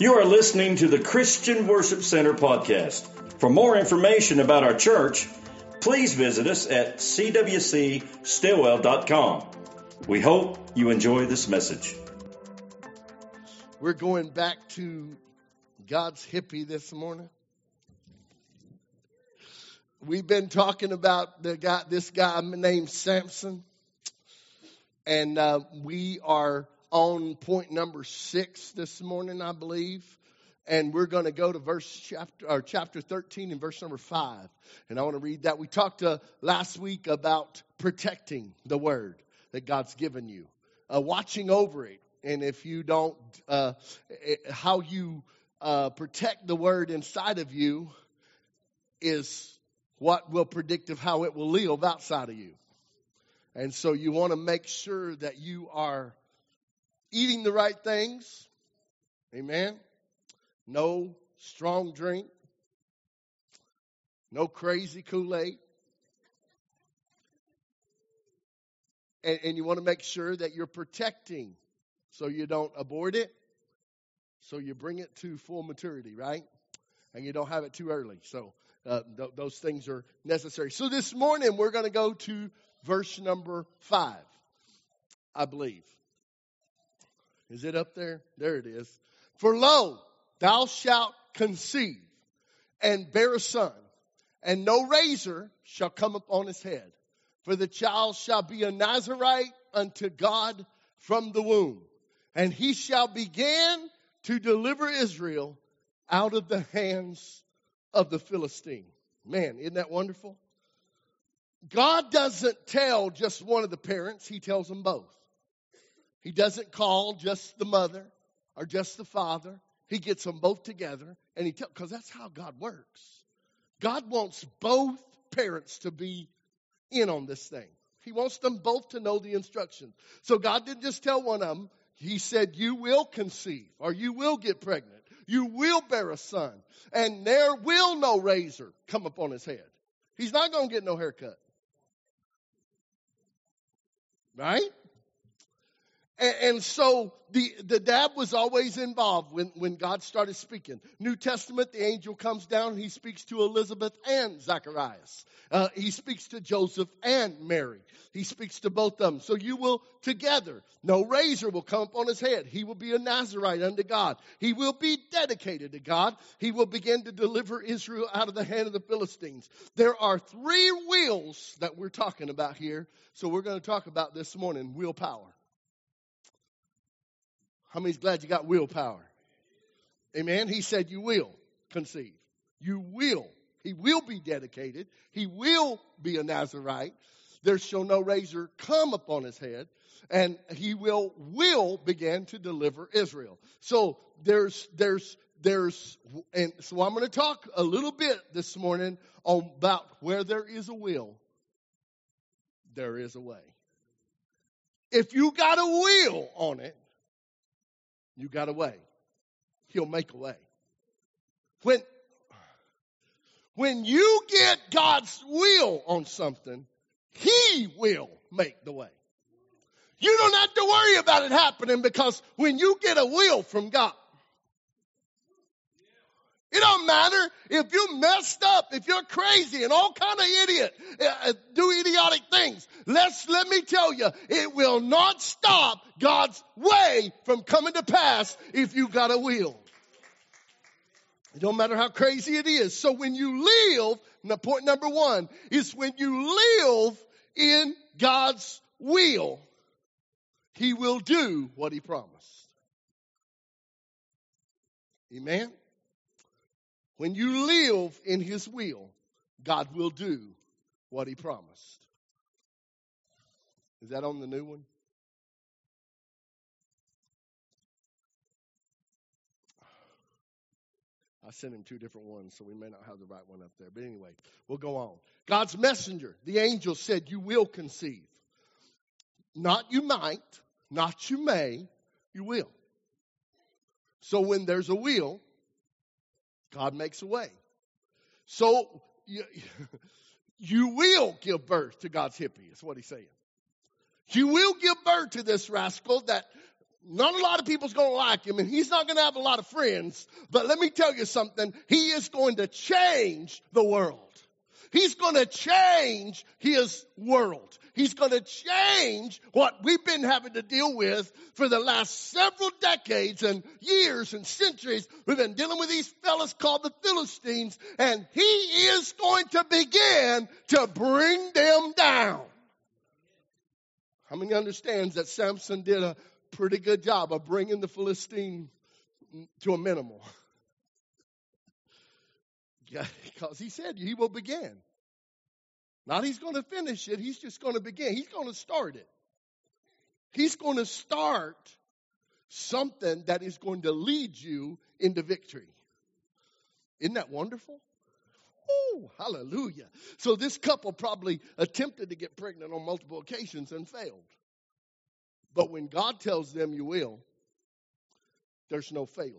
You are listening to the Christian Worship Center podcast. For more information about our church, please visit us at cwcstillwell.com. We hope you enjoy this message. We're going back to God's hippie this morning. We've been talking about the guy, this guy named Samson, and uh, we are on point number six this morning, I believe. And we're going to go to verse chapter or chapter 13 and verse number five. And I want to read that. We talked uh, last week about protecting the word that God's given you, uh, watching over it. And if you don't, uh, how you uh, protect the word inside of you is what will predict of how it will live outside of you. And so you want to make sure that you are eating the right things. Amen. No strong drink. No crazy Kool Aid. And, and, you want to make sure that you're protecting so you don't abort it, so you bring it to full maturity, right? And you don't have it too early. So uh, th- those things are necessary. So this morning we're going to go to verse number five, I believe. Is it up there? There it is. For lo, thou shalt conceive and bear a son, and no razor shall come upon his head. For the child shall be a Nazarite unto God from the womb, and he shall begin to deliver Israel out of the hands of the Philistine. Man, isn't that wonderful? God doesn't tell just one of the parents, he tells them both. He doesn't call just the mother or just the father. He gets them both together and he tells, because that's how God works. God wants both parents to be in on this thing. He wants them both to know the instructions. So God didn't just tell one of them, He said, You will conceive or you will get pregnant. You will bear a son, and there will no razor come upon his head. He's not going to get no haircut. Right? And, and, so the, the dad was always involved when, when God started speaking. New Testament, the angel comes down, he speaks to Elizabeth and Zacharias. Uh, he speaks to Joseph and Mary. He speaks to both of them. So you will together, no razor will come upon his head. He will be a Nazarite unto God. He will be dedicated to God. He will begin to deliver Israel out of the hand of the Philistines. There are three wheels that we're talking about here. So we're going to talk about this morning willpower. How many's glad you got willpower? Amen. He said you will conceive. You will. He will be dedicated. He will be a Nazarite. There shall no razor come upon his head, and he will will begin to deliver Israel. So there's there's there's and so I'm going to talk a little bit this morning about where there is a will, there is a way. If you got a will on it, you got a way. He'll make a way. When, when you get God's will on something, He will make the way. You don't have to worry about it happening because when you get a will from God, it don't matter if you messed up, if you're crazy and all kind of idiot, uh, do idiotic things. Let's, let me tell you, it will not stop God's way from coming to pass if you got a will. It don't matter how crazy it is. So when you live, now point number one is when you live in God's will, He will do what He promised. Amen. When you live in His will, God will do what He promised. Is that on the new one? I sent him two different ones, so we may not have the right one up there. But anyway, we'll go on. God's messenger, the angel, said, You will conceive. Not you might, not you may, you will. So when there's a will, God makes a way. So you, you will give birth to God's hippie, is what he's saying. You will give birth to this rascal that Not a lot of people's going to like him, and he's not going to have a lot of friends. But let me tell you something. He is going to change the world. He's going to change his world. He's going to change what we've been having to deal with for the last several decades and years and centuries. We've been dealing with these fellas called the Philistines, and he is going to begin to bring them down. How many understands that Samson did a pretty good job of bringing the Philistine to a minimal? because he said he will begin. Not he's going to finish it, he's just going to begin. He's going to start it. He's going to start something that is going to lead you into victory. Isn't that wonderful? Oh, hallelujah. So this couple probably attempted to get pregnant on multiple occasions and failed. But when God tells them you will, there's no failing.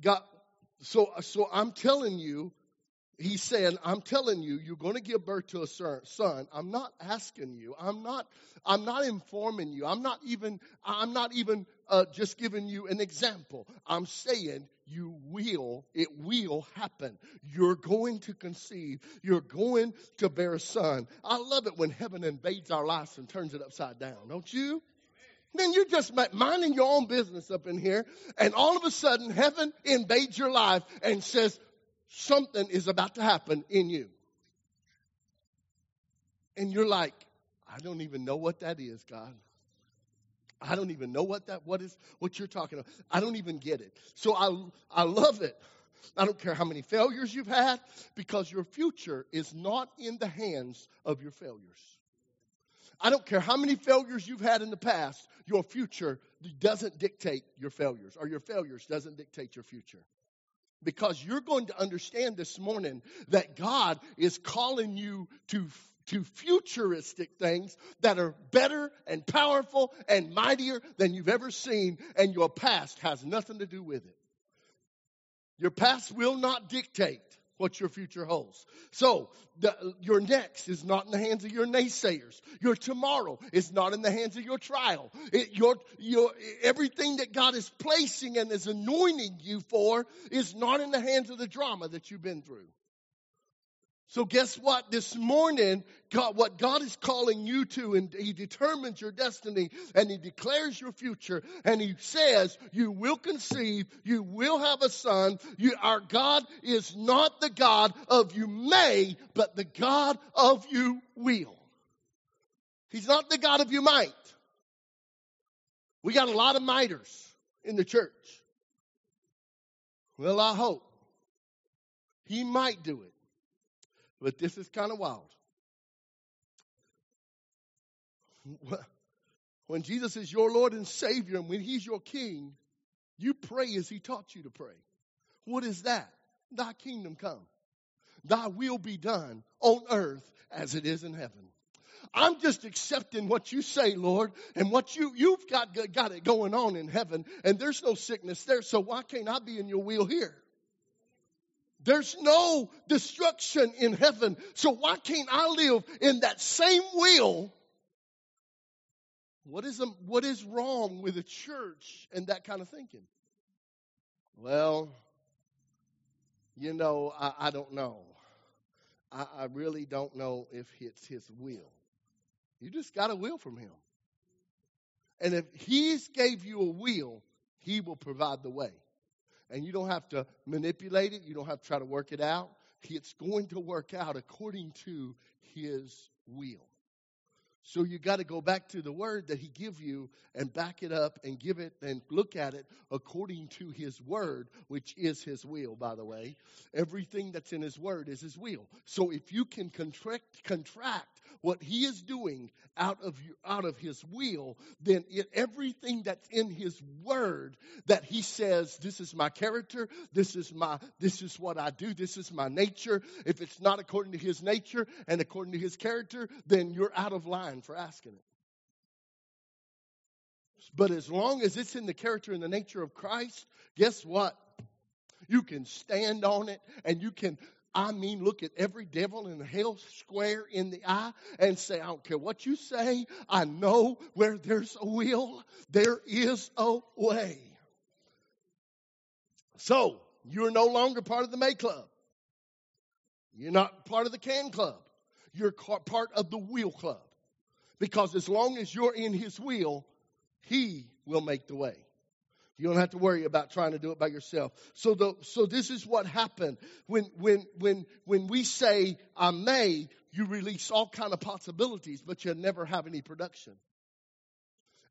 God, so, so I'm telling you, he's saying, I'm telling you, you're going to give birth to a son. I'm not asking you. I'm not, I'm not informing you. I'm not even, I'm not even uh, just giving you an example. I'm saying you will, it will happen. You're going to conceive. You're going to bear a son. I love it when heaven invades our lives and turns it upside down, don't you? Then you're just minding your own business up in here, and all of a sudden, heaven invades your life and says, Something is about to happen in you. And you're like, I don't even know what that is, God. I don't even know what that what is what you're talking about. I don't even get it. So I I love it. I don't care how many failures you've had because your future is not in the hands of your failures. I don't care how many failures you've had in the past, your future doesn't dictate your failures, or your failures doesn't dictate your future. Because you're going to understand this morning that God is calling you to, to futuristic things that are better and powerful and mightier than you've ever seen, and your past has nothing to do with it. Your past will not dictate what your future holds. So, the, your next is not in the hands of your naysayers. Your tomorrow is not in the hands of your trial. It, your, your, everything that God is placing and is anointing you for is not in the hands of the drama that you've been through. So guess what? This morning, God, what God is calling you to, and He determines your destiny, and He declares your future, and He says you will conceive, you will have a son. You, our God is not the God of you may, but the God of you will. He's not the God of you might. We got a lot of miters in the church. Well, I hope He might do it. But this is kind of wild. When Jesus is your Lord and Savior and when He's your King, you pray as He taught you to pray. What is that? Thy kingdom come. Thy will be done on earth as it is in heaven. I'm just accepting what you say, Lord, and what you, you've got, got it going on in heaven, and there's no sickness there, so why can't I be in your will here? There's no destruction in heaven. So why can't I live in that same will? What is, a, what is wrong with the church and that kind of thinking? Well, you know, I, I don't know. I, I really don't know if it's his will. You just got a will from him. And if he's gave you a will, he will provide the way and you don't have to manipulate it. You don't have to try to work it out. It's going to work out according to His will. So you got to go back to the word that he give you and back it up and give it and look at it according to his word, which is his will, by the way. Everything that's in his word is his will. So if you can contract, contract what he is doing out of out of his will, then it, everything that's in his word that he says, this is my character, this is my this is what I do, this is my nature. If it's not according to his nature and according to his character, then you're out of line for asking it. But as long as it's in the character and the nature of Christ, guess what? You can stand on it and you can I mean, look at every devil in hell square in the eye and say, I don't care what you say. I know where there's a will, there is a way. So, you're no longer part of the May Club. You're not part of the Can Club. You're part of the Wheel Club. Because as long as you're in His will, He will make the way. You don't have to worry about trying to do it by yourself. So the, so this is what happened when when when when we say I may, you release all kind of possibilities, but you never have any production.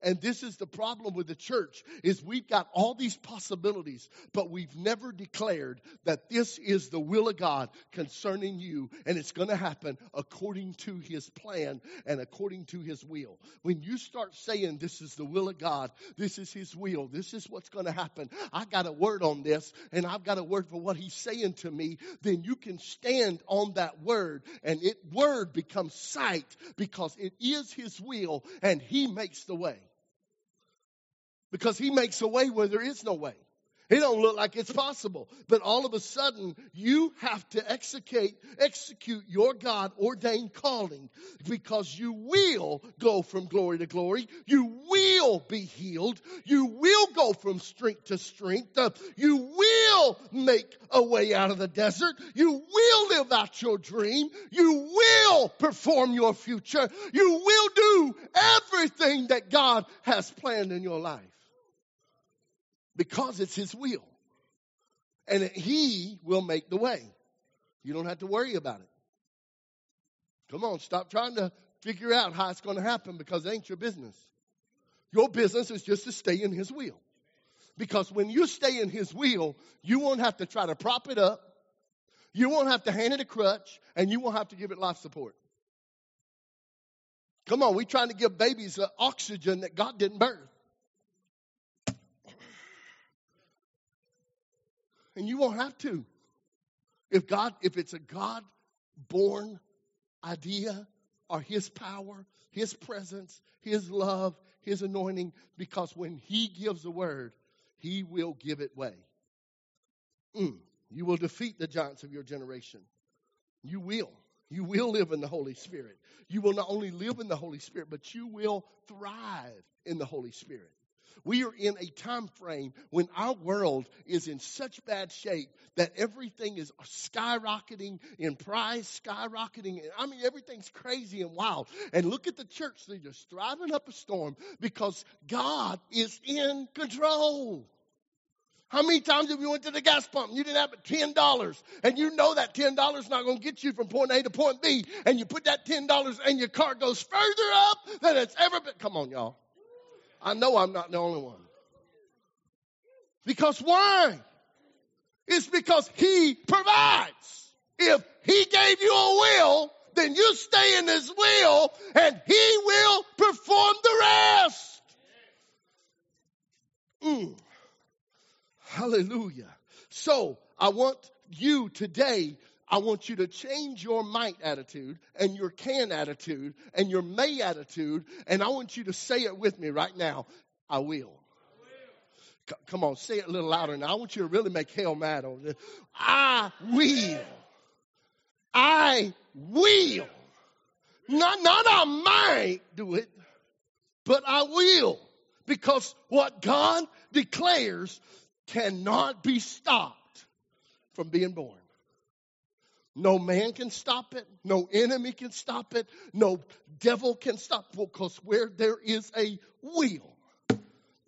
And this is the problem with the church is we've got all these possibilities, but we've never declared that this is the will of God concerning you and it's going to happen according to his plan and according to his will. When you start saying this is the will of God, this is his will, this is what's going to happen. I got a word on this and I've got a word for what he's saying to me, then you can stand on that word and it word becomes sight because it is his will and he makes the way because he makes a way where there is no way. It don't look like it's possible. But all of a sudden, you have to execute, execute your God ordained calling because you will go from glory to glory. You will be healed. You will go from strength to strength. You will make a way out of the desert. You will live out your dream. You will perform your future. You will do everything that God has planned in your life because it's His will. And He will make the way. You don't have to worry about it. Come on, stop trying to figure out how it's going to happen because it ain't your business. Your business is just to stay in His will. Because when you stay in His will, you won't have to try to prop it up. You won't have to hand it a crutch, and you won't have to give it life support. Come on, we're trying to give babies oxygen that God didn't birth. And you won't have to. If God, if it's a God born idea or his power, his presence, his love, his anointing, because when he gives a word, he will give it way. Mm. You will defeat the giants of your generation. You will. You will live in the Holy Spirit. You will not only live in the Holy Spirit, but you will thrive in the Holy Spirit. We are in a time frame when our world is in such bad shape that everything is skyrocketing in price, skyrocketing. I mean, everything's crazy and wild. And look at the church, they're just thriving up a storm because God is in control. How many times have you went to the gas pump and you didn't have ten dollars and you know that ten dollars is not going to get you from point A to point B and you put that ten dollars and your car goes further up than it's ever been. Come on, y'all. I know I'm not the only one. Because why? It's because He provides. If He gave you a will, then you stay in His will and He will perform the rest. Hallelujah. So I want you today I want you to change your might attitude and your can attitude and your may attitude. And I want you to say it with me right now. I will. C- come on, say it a little louder now. I want you to really make hell mad on this. I will. I will. Not, not I might do it, but I will. Because what God declares cannot be stopped from being born. No man can stop it. No enemy can stop it. No devil can stop it because where there is a will,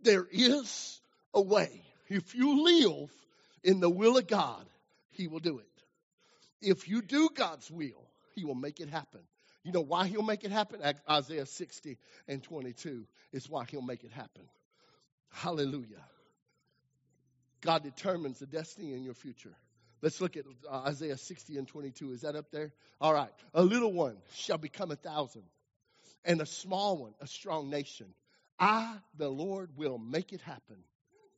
there is a way. If you live in the will of God, He will do it. If you do God's will, He will make it happen. You know why He'll make it happen? Isaiah 60 and 22 is why He'll make it happen. Hallelujah. God determines the destiny in your future. Let's look at uh, Isaiah 60 and 22. Is that up there? All right. A little one shall become a thousand, and a small one a strong nation. I, the Lord, will make it happen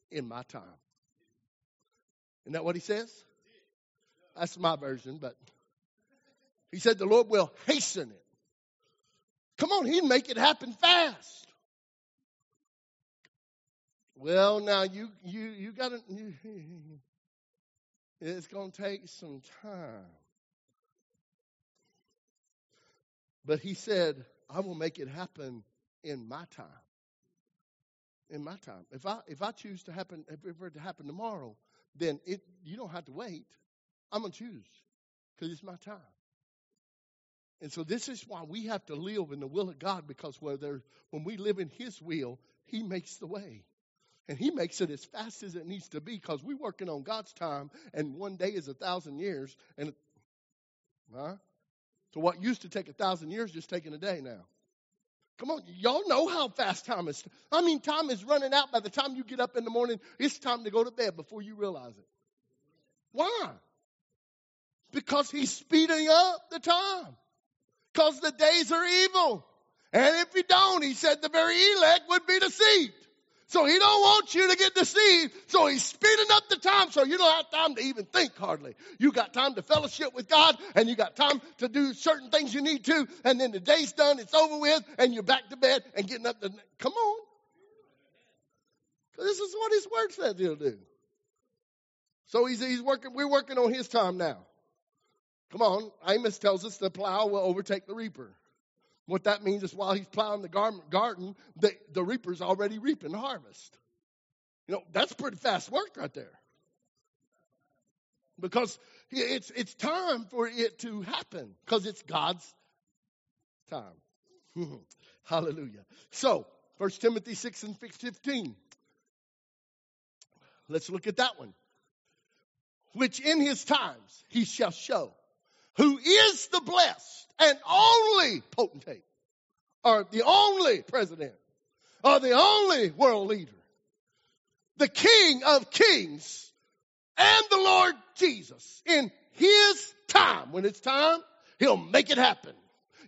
in my time. Isn't that what he says? That's my version, but he said the Lord will hasten it. Come on, he'd make it happen fast. Well, now you you you got to It's going to take some time. But he said, I will make it happen in my time. In my time. If I if I choose to happen if it were to happen tomorrow, then it you don't have to wait. I'm gonna choose. Because it's my time. And so this is why we have to live in the will of God, because whether when we live in his will, he makes the way. And he makes it as fast as it needs to be because we're working on God's time and one day is a thousand years. And huh? So what used to take a thousand years just taking a day now. Come on, y'all know how fast time is. I mean, time is running out by the time you get up in the morning. It's time to go to bed before you realize it. Why? Because he's speeding up the time. Because the days are evil. And if you don't, he said the very elect would be deceived. So he don't want you to get deceived. So he's speeding up the time so you don't have time to even think hardly. You got time to fellowship with God and you got time to do certain things you need to. And then the day's done, it's over with, and you're back to bed and getting up to, come on. This is what his word says he'll do. So he's, he's working, we're working on his time now. Come on, Amos tells us the plow will overtake the reaper. What that means is while he's plowing the garden, the, the reaper's already reaping the harvest. You know, that's pretty fast work right there. Because it's, it's time for it to happen, because it's God's time. Hallelujah. So, 1 Timothy 6 and 15. Let's look at that one. Which in his times he shall show who is the blessed and only potentate, or the only president, or the only world leader, the King of kings and the Lord Jesus. In his time, when it's time, he'll make it happen.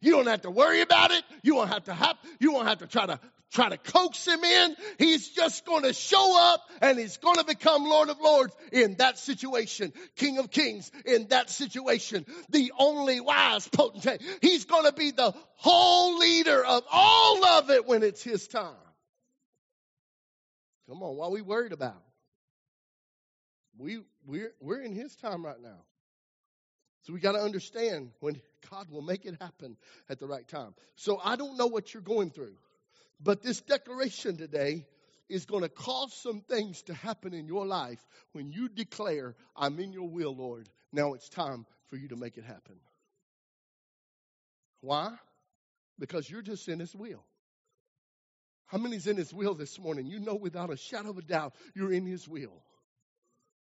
You don't have to worry about it. You won't have to have, you won't have to try to try to coax him in. He's just going to show up and he's going to become Lord of Lords in that situation, King of Kings in that situation, the only wise potentate. He's going to be the whole leader of all of it when it's his time. Come on, what are we worried about? We, we're, we're in his time right now. So we got to understand when God will make it happen at the right time. So I don't know what you're going through. But this declaration today is going to cause some things to happen in your life when you declare, I'm in your will, Lord. Now it's time for you to make it happen. Why? Because you're just in His will. How many's in His will this morning? You know without a shadow of a doubt you're in His will.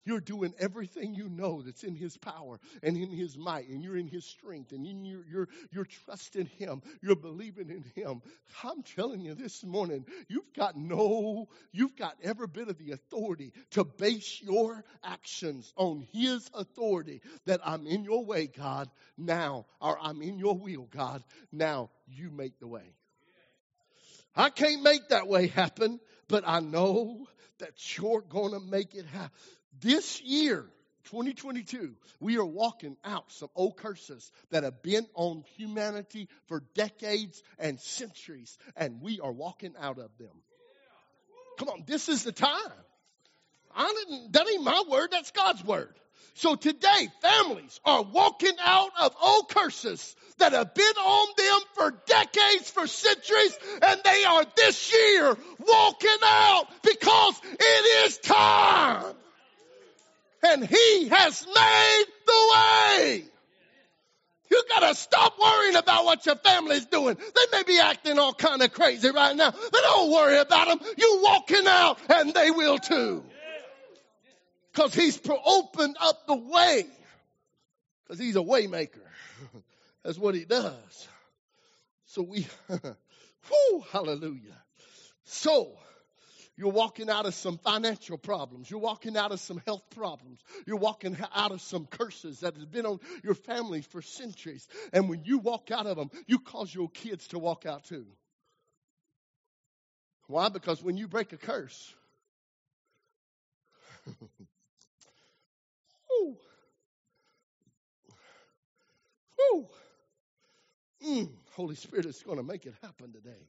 You're doing everything you know that's in His power and in His might, and you're in His strength, and you're, you're, you're trusting Him. You're believing in Him. I'm telling you this morning, you've got no, you've got every bit of the authority to base your actions on His authority that I'm in your way, God, now, or I'm in your will, God, now you make the way. I can't make that way happen, but I know that you're going to make it happen. This year, 2022, we are walking out some old curses that have been on humanity for decades and centuries, and we are walking out of them. Come on, this is the time. I didn't, that ain't my word, that's God's word. So today, families are walking out of old curses that have been on them for decades, for centuries, and they are this year walking out because it is time and He has made the way. You gotta stop worrying about what your family's doing. They may be acting all kind of crazy right now, but don't worry about them. You walking out and they will too. Cause he's opened up the way. Cause he's a waymaker. That's what he does. So we, whoo, hallelujah. So, you're walking out of some financial problems. You're walking out of some health problems. You're walking out of some curses that have been on your family for centuries. And when you walk out of them, you cause your kids to walk out too. Why? Because when you break a curse. Mm, Holy Spirit is going to make it happen today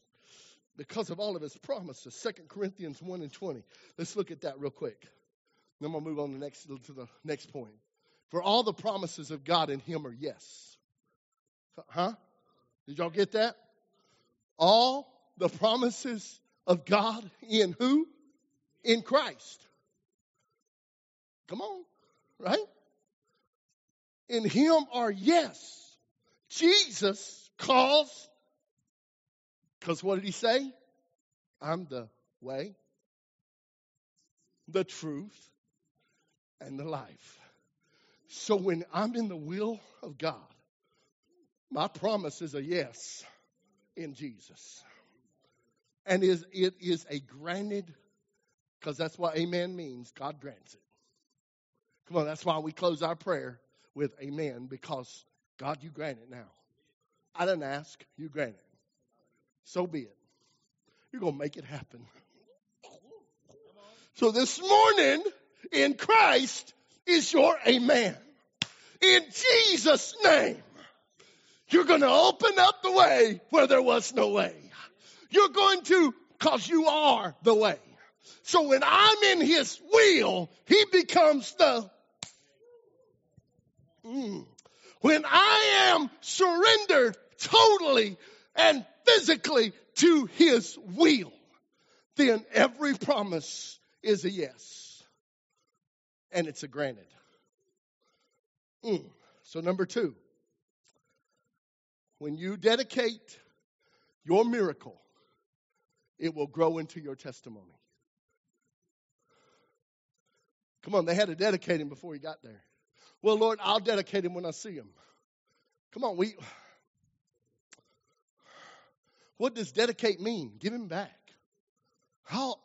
because of all of his promises. Second Corinthians 1 and 20. Let's look at that real quick. Then we'll move on to, next, to the next point. For all the promises of God in him are yes. Huh? Did y'all get that? All the promises of God in who? In Christ. Come on, right? In Him are yes. Jesus calls, because what did He say? I'm the way, the truth, and the life. So when I'm in the will of God, my promise is a yes in Jesus. And is it is a granted, because that's what amen means. God grants it. Come on, that's why we close our prayer with amen, because God, you grant it now. I didn't ask, you grant it. So be it. You're going to make it happen. So this morning, in Christ, is your amen. In Jesus' name, you're going to open up the way where there was no way. You're going to, because you are the way. So when I'm in His will, He becomes the. Mm. When I am surrendered totally and physically to His will, then every promise is a yes. And it's a granted. Mm. So, number two, when you dedicate your miracle, it will grow into your testimony. Come on, they had to dedicate him before he got there. Well, Lord, I'll dedicate him when I see him. Come on, we. What does dedicate mean? Give him back. How?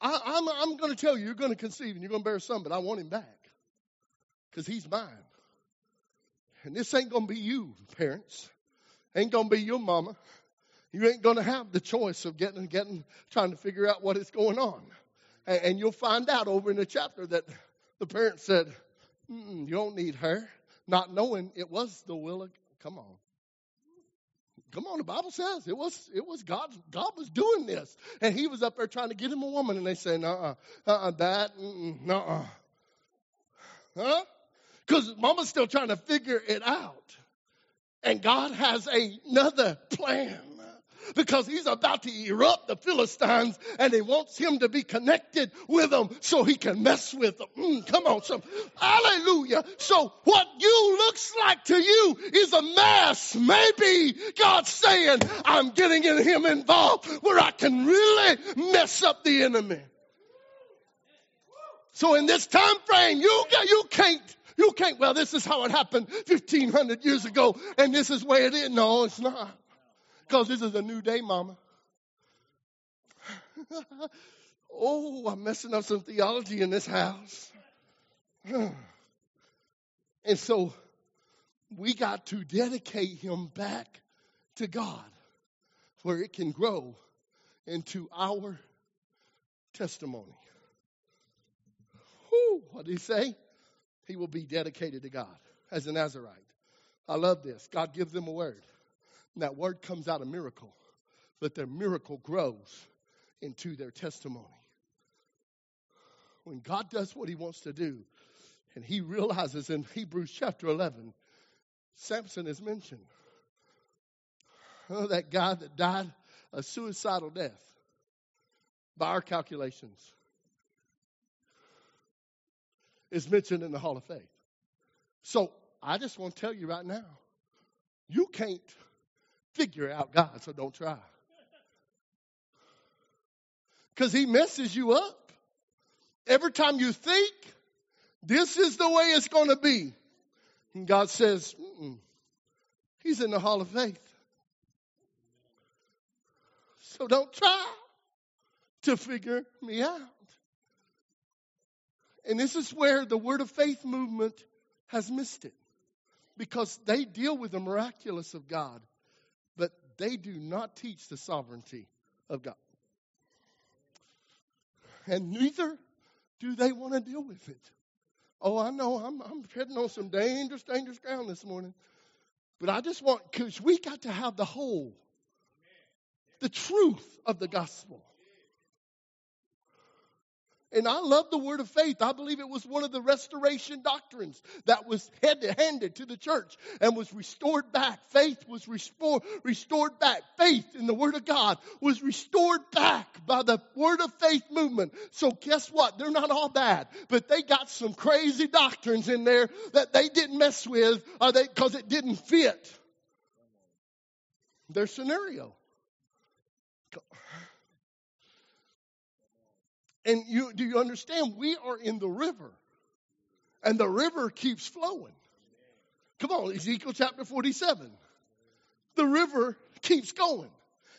I, I'm, I'm going to tell you, you're going to conceive and you're going to bear son, but I want him back because he's mine. And this ain't going to be you, parents. Ain't going to be your mama. You ain't going to have the choice of getting, getting, trying to figure out what is going on. And, and you'll find out over in the chapter that the parents said, you don't need her, not knowing it was the will of, come on. Come on, the Bible says it was it was God. God was doing this, and He was up there trying to get him a woman, and they say, "No, uh, uh, that, no, uh huh?" Because Mama's still trying to figure it out, and God has another plan because he's about to erupt the Philistines and he wants him to be connected with them so he can mess with them. Mm, come on, some hallelujah. So what you looks like to you is a mess. Maybe God's saying, I'm getting in him involved where I can really mess up the enemy. So in this time frame, you, you can't you can't, well, this is how it happened 1500 years ago, and this is where it is. No, it's not. Because this is a new day, mama. oh, I'm messing up some theology in this house. and so we got to dedicate him back to God where it can grow into our testimony. Whew, what did he say? He will be dedicated to God as a Nazarite. I love this. God gives them a word. And that word comes out a miracle, but their miracle grows into their testimony. When God does what he wants to do, and he realizes in Hebrews chapter 11, Samson is mentioned. Oh, that guy that died a suicidal death by our calculations is mentioned in the Hall of Faith. So I just want to tell you right now, you can't figure out God, so don't try. Because He messes you up. Every time you think this is the way it's going to be, and God says, He's in the Hall of Faith. So don't try to figure me out. And this is where the Word of Faith movement has missed it because they deal with the miraculous of God they do not teach the sovereignty of God. And neither do they want to deal with it. Oh, I know I'm, I'm treading on some dangerous, dangerous ground this morning. But I just want, because we got to have the whole, the truth of the gospel. And I love the word of faith. I believe it was one of the restoration doctrines that was handed to the church and was restored back. Faith was restored, restored back. Faith in the word of God was restored back by the word of faith movement. So guess what? They're not all bad, but they got some crazy doctrines in there that they didn't mess with cause it didn't fit their scenario. And you, do you understand? We are in the river, and the river keeps flowing. Come on, Ezekiel chapter 47. The river keeps going,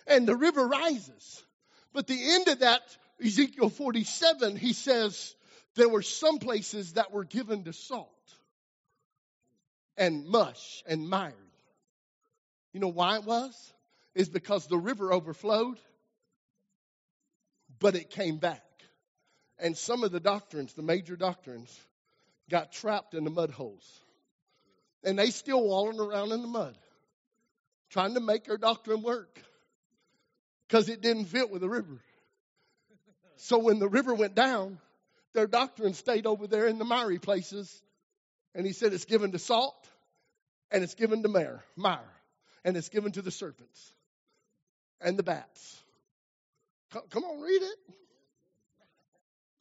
and the river rises. But the end of that, Ezekiel 47, he says there were some places that were given to salt and mush and miry. You know why it was? Is because the river overflowed, but it came back. And some of the doctrines, the major doctrines, got trapped in the mud holes. And they still walling around in the mud, trying to make their doctrine work. Because it didn't fit with the river. So when the river went down, their doctrine stayed over there in the miry places. And he said it's given to salt, and it's given to mire, mire, and it's given to the serpents and the bats. Come on, read it.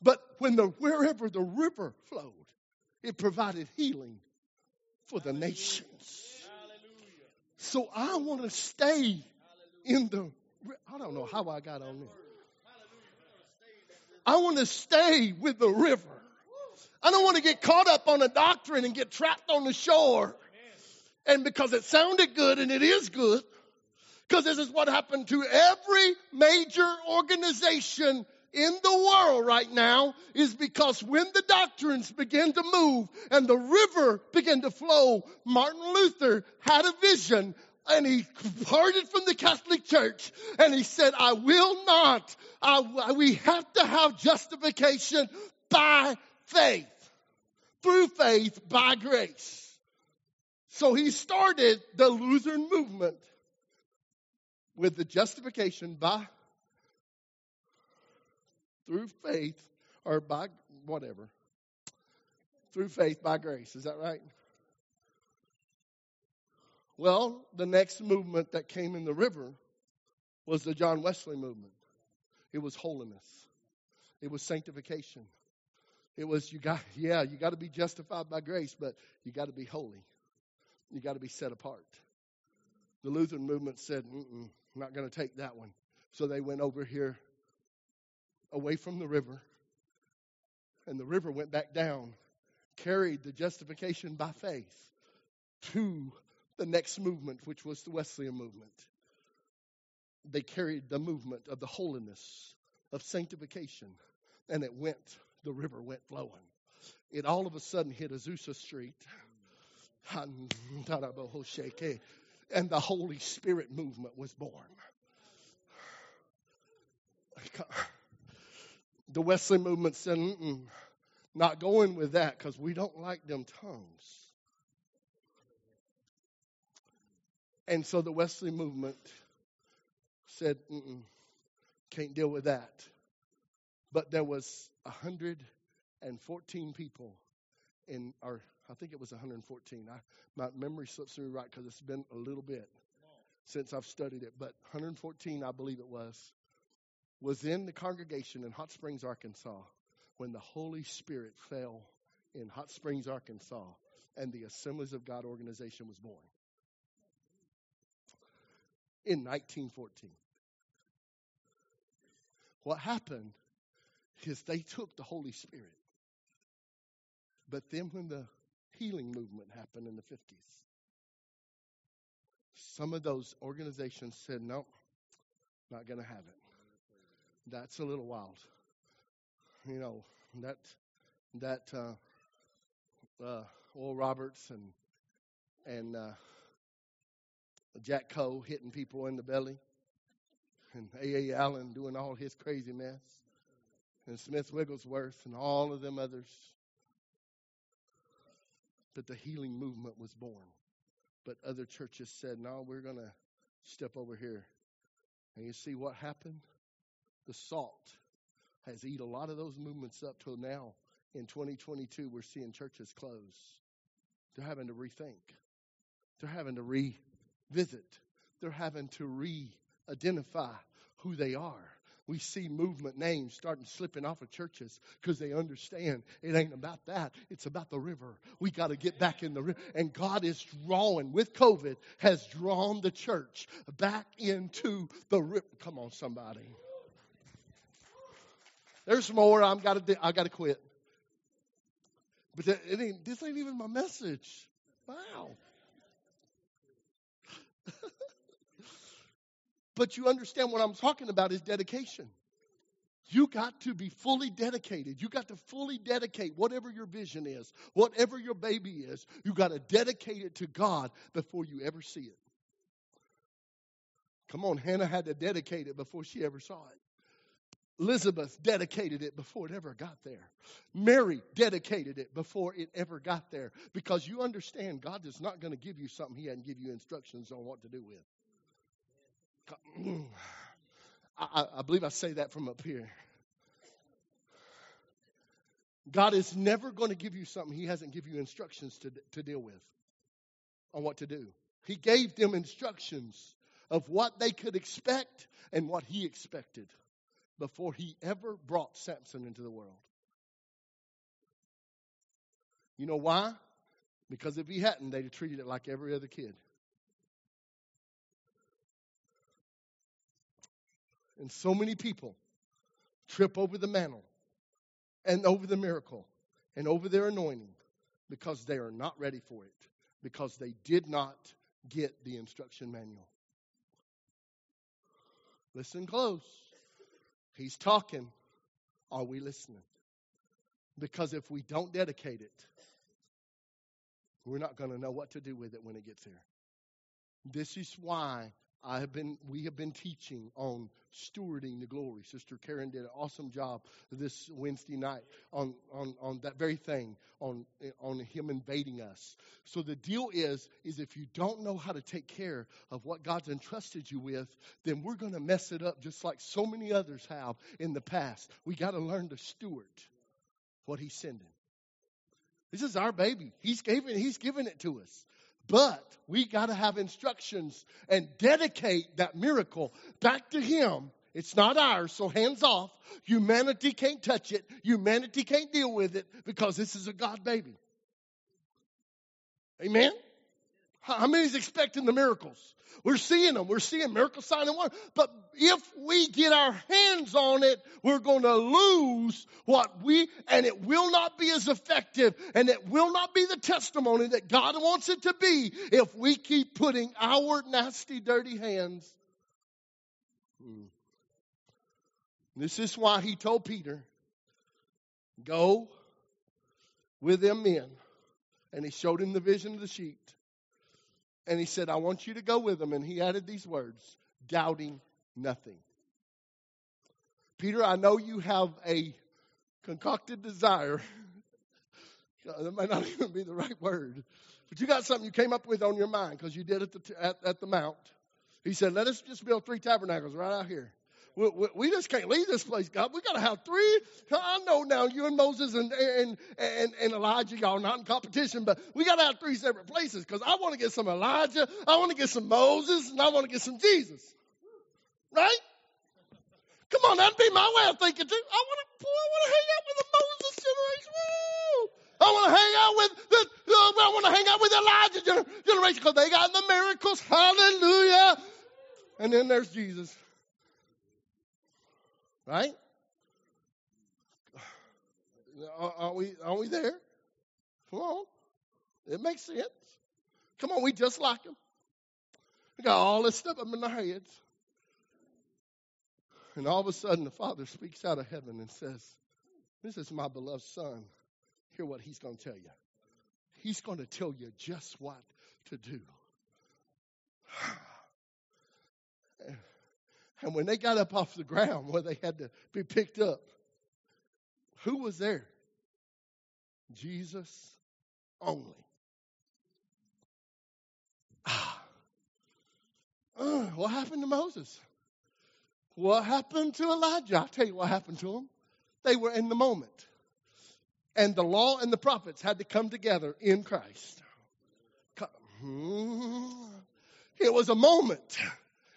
But when the wherever the river flowed, it provided healing for the nations. So I want to stay in the I don't know how I got on there. I want to stay with the river. I don't want to get caught up on a doctrine and get trapped on the shore. And because it sounded good and it is good, because this is what happened to every major organization in the world right now is because when the doctrines begin to move and the river began to flow, Martin Luther had a vision and he parted from the Catholic Church and he said, I will not, I, we have to have justification by faith, through faith by grace. So he started the Lutheran movement with the justification by through faith or by whatever. Through faith by grace. Is that right? Well, the next movement that came in the river was the John Wesley movement. It was holiness. It was sanctification. It was you got yeah, you got to be justified by grace, but you got to be holy. You got to be set apart. The Lutheran movement said, I'm not going to take that one. So they went over here away from the river, and the river went back down, carried the justification by faith to the next movement, which was the Wesleyan movement. They carried the movement of the holiness, of sanctification, and it went, the river went flowing. It all of a sudden hit Azusa Street, and the Holy Spirit movement was born the Wesley movement said, not going with that because we don't like them tongues. And so the Wesley movement said, can't deal with that. But there was 114 people in, or I think it was 114. I, my memory slips me right because it's been a little bit since I've studied it, but 114, I believe it was, was in the congregation in Hot Springs, Arkansas, when the Holy Spirit fell in Hot Springs, Arkansas, and the Assemblies of God organization was born in 1914. What happened is they took the Holy Spirit. But then when the healing movement happened in the 50s, some of those organizations said, no, not going to have it that's a little wild. You know, that that uh, uh, Oral Roberts and and uh, Jack Coe hitting people in the belly, and A. A. Allen doing all his crazy mess, and Smith Wigglesworth and all of them others. But the healing movement was born. But other churches said, "No, we're going to step over here." And you see what happened? The salt has eat a lot of those movements up till now. In 2022, we're seeing churches close. They're having to rethink. They're having to revisit. They're having to re identify who they are. We see movement names starting slipping off of churches because they understand it ain't about that. It's about the river. We got to get back in the river. And God is drawing, with COVID, has drawn the church back into the river. Come on, somebody. There's more. I'm got to. I got to quit. But it ain't, this ain't even my message. Wow. but you understand what I'm talking about is dedication. You got to be fully dedicated. You got to fully dedicate whatever your vision is, whatever your baby is. You got to dedicate it to God before you ever see it. Come on, Hannah had to dedicate it before she ever saw it. Elizabeth dedicated it before it ever got there. Mary dedicated it before it ever got there. Because you understand, God is not going to give you something He hadn't give you instructions on what to do with. I, I believe I say that from up here. God is never going to give you something He hasn't give you instructions to, to deal with on what to do. He gave them instructions of what they could expect and what He expected before he ever brought Samson into the world. You know why? Because if he hadn't, they'd have treated it like every other kid. And so many people trip over the mantle and over the miracle and over their anointing because they are not ready for it, because they did not get the instruction manual. Listen close. He's talking. Are we listening? Because if we don't dedicate it, we're not going to know what to do with it when it gets here. This is why I have been, we have been teaching on stewarding the glory. Sister Karen did an awesome job this Wednesday night on, on, on that very thing, on, on Him invading us. So the deal is, is if you don't know how to take care of what God's entrusted you with, then we're going to mess it up just like so many others have in the past. We got to learn to steward what He's sending. This is our baby. He's given, he's given it to us. But we got to have instructions and dedicate that miracle back to Him. It's not ours, so hands off. Humanity can't touch it. Humanity can't deal with it because this is a God baby. Amen? How many is expecting the miracles? We're seeing them. We're seeing miracle sign and wonder. But if we get our hands on it, we're going to lose what we, and it will not be as effective, and it will not be the testimony that God wants it to be if we keep putting our nasty, dirty hands. Hmm. This is why he told Peter, Go with them men. And he showed him the vision of the sheep. And he said, I want you to go with them. And he added these words doubting nothing. Peter, I know you have a concocted desire. that might not even be the right word. But you got something you came up with on your mind because you did it at the, at, at the Mount. He said, Let us just build three tabernacles right out here. We, we, we just can't leave this place, God. We got to have three. I know now you and Moses and, and, and, and Elijah, y'all not in competition, but we got to have three separate places because I want to get some Elijah, I want to get some Moses, and I want to get some Jesus. Right? Come on, that'd be my way of thinking too. I want to, I want to hang out with the Moses generation. Woo! I want to hang out with the, I want to hang out with Elijah generation because they got the miracles. Hallelujah. And then there's Jesus. Right? Are we, are we there? Come on. It makes sense. Come on, we just like him. We got all this stuff up in our heads. And all of a sudden, the Father speaks out of heaven and says, This is my beloved Son. Hear what He's going to tell you. He's going to tell you just what to do. And when they got up off the ground where they had to be picked up, who was there? Jesus only. Ah. Uh, what happened to Moses? What happened to Elijah? I'll tell you what happened to them. they were in the moment. And the law and the prophets had to come together in Christ. Hmm. It was a moment.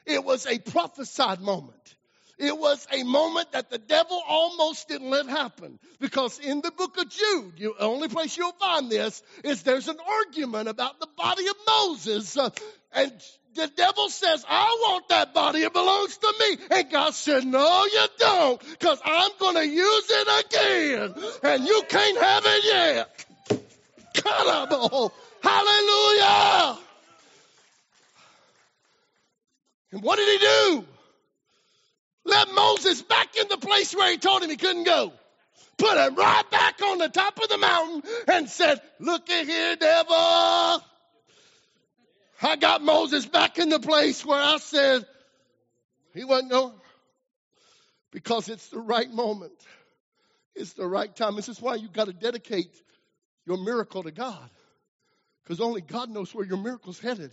It was a prophesied moment. It was a moment that the devil almost didn't let happen. Because in the book of Jude, the only place you'll find this is there's an argument about the body of Moses. Uh, and the devil says, I want that body. It belongs to me. And God said, No, you don't. Because I'm going to use it again. And you can't have it yet. Hallelujah. And what did he do? Let Moses back in the place where he told him he couldn't go. Put him right back on the top of the mountain and said, Look at here, devil. I got Moses back in the place where I said he wasn't going. Because it's the right moment. It's the right time. This is why you got to dedicate your miracle to God. Because only God knows where your miracle's headed.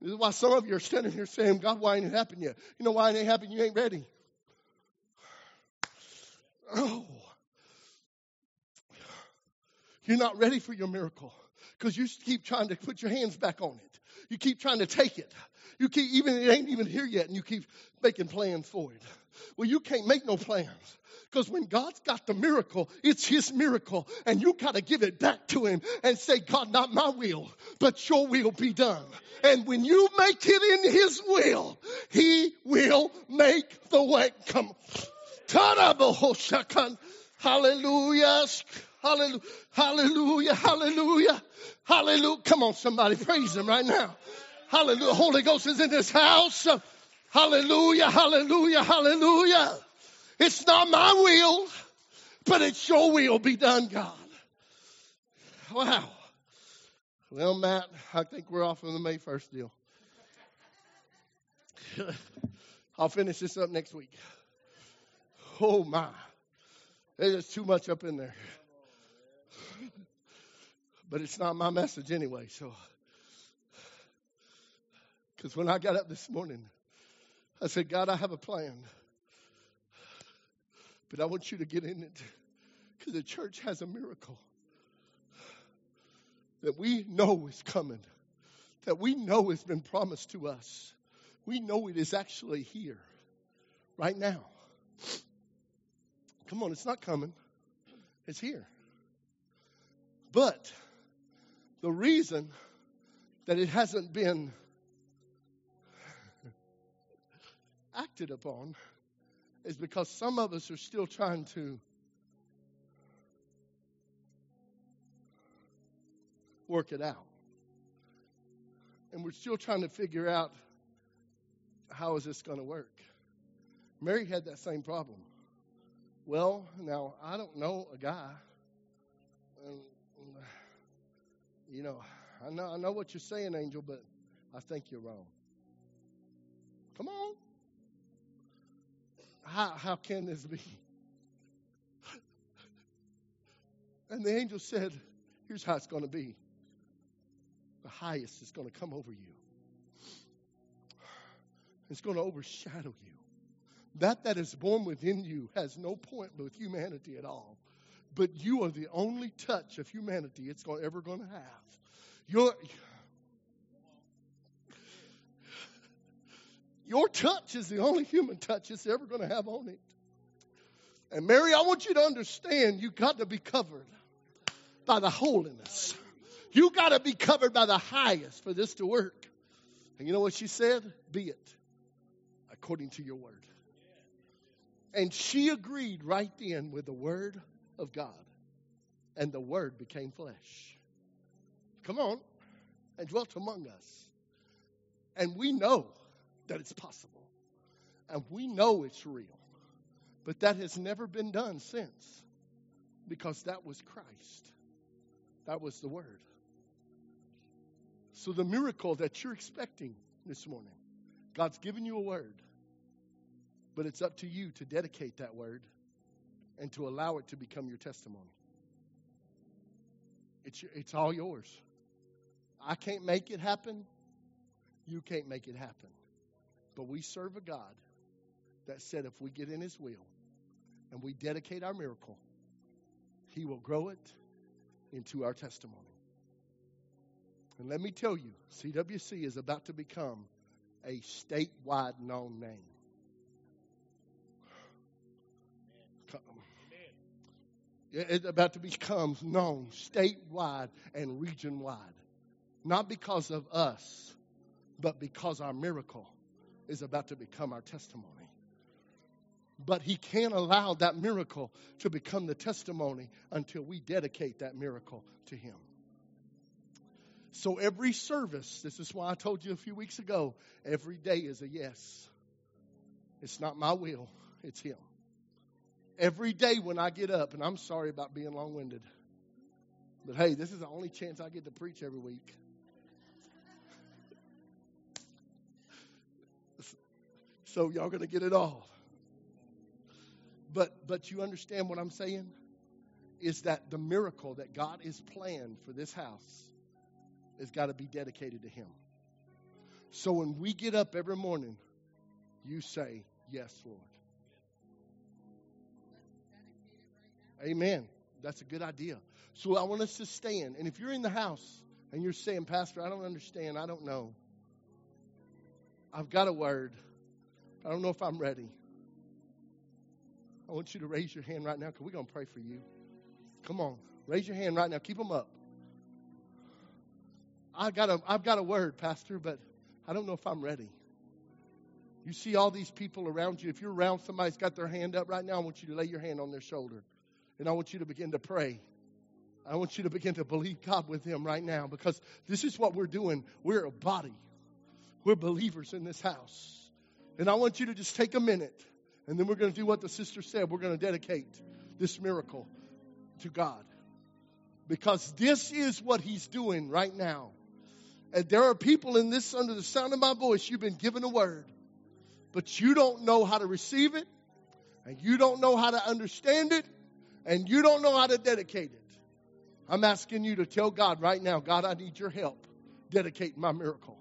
This is why some of you are standing here saying, God, why ain't it happened yet? You know why it ain't happened? You ain't ready. Oh. You're not ready for your miracle because you keep trying to put your hands back on it. You keep trying to take it. You keep, even it ain't even here yet, and you keep making plans for it. Well, you can't make no plans because when God's got the miracle, it's His miracle, and you got to give it back to Him and say, God, not my will, but your will be done. And when you make it in His will, He will make the way. Come. Hallelujah. Hallelujah. Hallelujah. Hallelujah. Hallelujah. Come on, somebody. Praise Him right now. Hallelujah. Holy Ghost is in this house. Hallelujah. Hallelujah. Hallelujah. It's not my will, but it's your will be done, God. Wow. Well, Matt, I think we're off on the May 1st deal. I'll finish this up next week. Oh, my. There's too much up in there. But it's not my message anyway, so. Because when I got up this morning, I said, God, I have a plan. But I want you to get in it because the church has a miracle that we know is coming, that we know has been promised to us. We know it is actually here right now. Come on, it's not coming, it's here. But the reason that it hasn't been acted upon is because some of us are still trying to work it out. And we're still trying to figure out how is this going to work. Mary had that same problem. Well, now I don't know a guy, you know, I know I know what you're saying, Angel, but I think you're wrong. Come on how, how can this be? And the angel said, Here's how it's going to be the highest is going to come over you, it's going to overshadow you. That that is born within you has no point with humanity at all. But you are the only touch of humanity it's ever going to have. You're, Your touch is the only human touch it's ever going to have on it. And Mary, I want you to understand you got to be covered by the holiness. You got to be covered by the highest for this to work. And you know what she said? Be it according to your word. And she agreed right then with the word of God. And the word became flesh. Come on. And dwelt among us. And we know that it's possible. And we know it's real. But that has never been done since because that was Christ. That was the Word. So, the miracle that you're expecting this morning, God's given you a word, but it's up to you to dedicate that word and to allow it to become your testimony. It's, it's all yours. I can't make it happen. You can't make it happen. But we serve a God that said if we get in His will, and we dedicate our miracle, He will grow it into our testimony. And let me tell you, CWC is about to become a statewide known name. It's about to become known statewide and region wide. Not because of us, but because our miracle is about to become our testimony. But he can't allow that miracle to become the testimony until we dedicate that miracle to him. So every service, this is why I told you a few weeks ago, every day is a yes. It's not my will, it's him. Every day when I get up, and I'm sorry about being long winded, but hey, this is the only chance I get to preach every week. So y'all gonna get it all. But but you understand what I'm saying? Is that the miracle that God is planned for this house has got to be dedicated to Him. So when we get up every morning, you say, Yes, Lord. Amen. That's a good idea. So I want us to stand. And if you're in the house and you're saying, Pastor, I don't understand, I don't know. I've got a word. I don't know if I'm ready. I want you to raise your hand right now because we're going to pray for you. Come on. Raise your hand right now. Keep them up. I got a, I've got a word, Pastor, but I don't know if I'm ready. You see all these people around you. If you're around somebody's got their hand up right now, I want you to lay your hand on their shoulder. And I want you to begin to pray. I want you to begin to believe God with him right now because this is what we're doing. We're a body, we're believers in this house. And I want you to just take a minute and then we're going to do what the sister said. We're going to dedicate this miracle to God because this is what He's doing right now. And there are people in this, under the sound of my voice, you've been given a word, but you don't know how to receive it, and you don't know how to understand it, and you don't know how to dedicate it. I'm asking you to tell God right now, God, I need your help dedicating my miracle.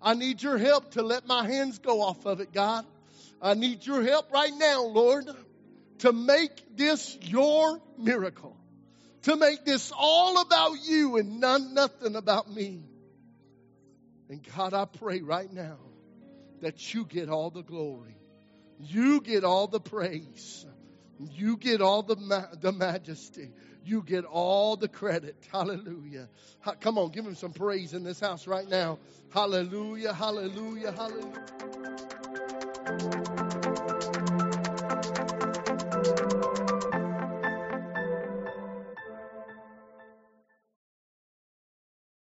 I need your help to let my hands go off of it, God. I need your help right now, Lord, to make this your miracle. To make this all about you and none, nothing about me. And God, I pray right now that you get all the glory. You get all the praise. You get all the, ma- the majesty. You get all the credit. Hallelujah. Ha- come on, give him some praise in this house right now. Hallelujah, hallelujah, hallelujah.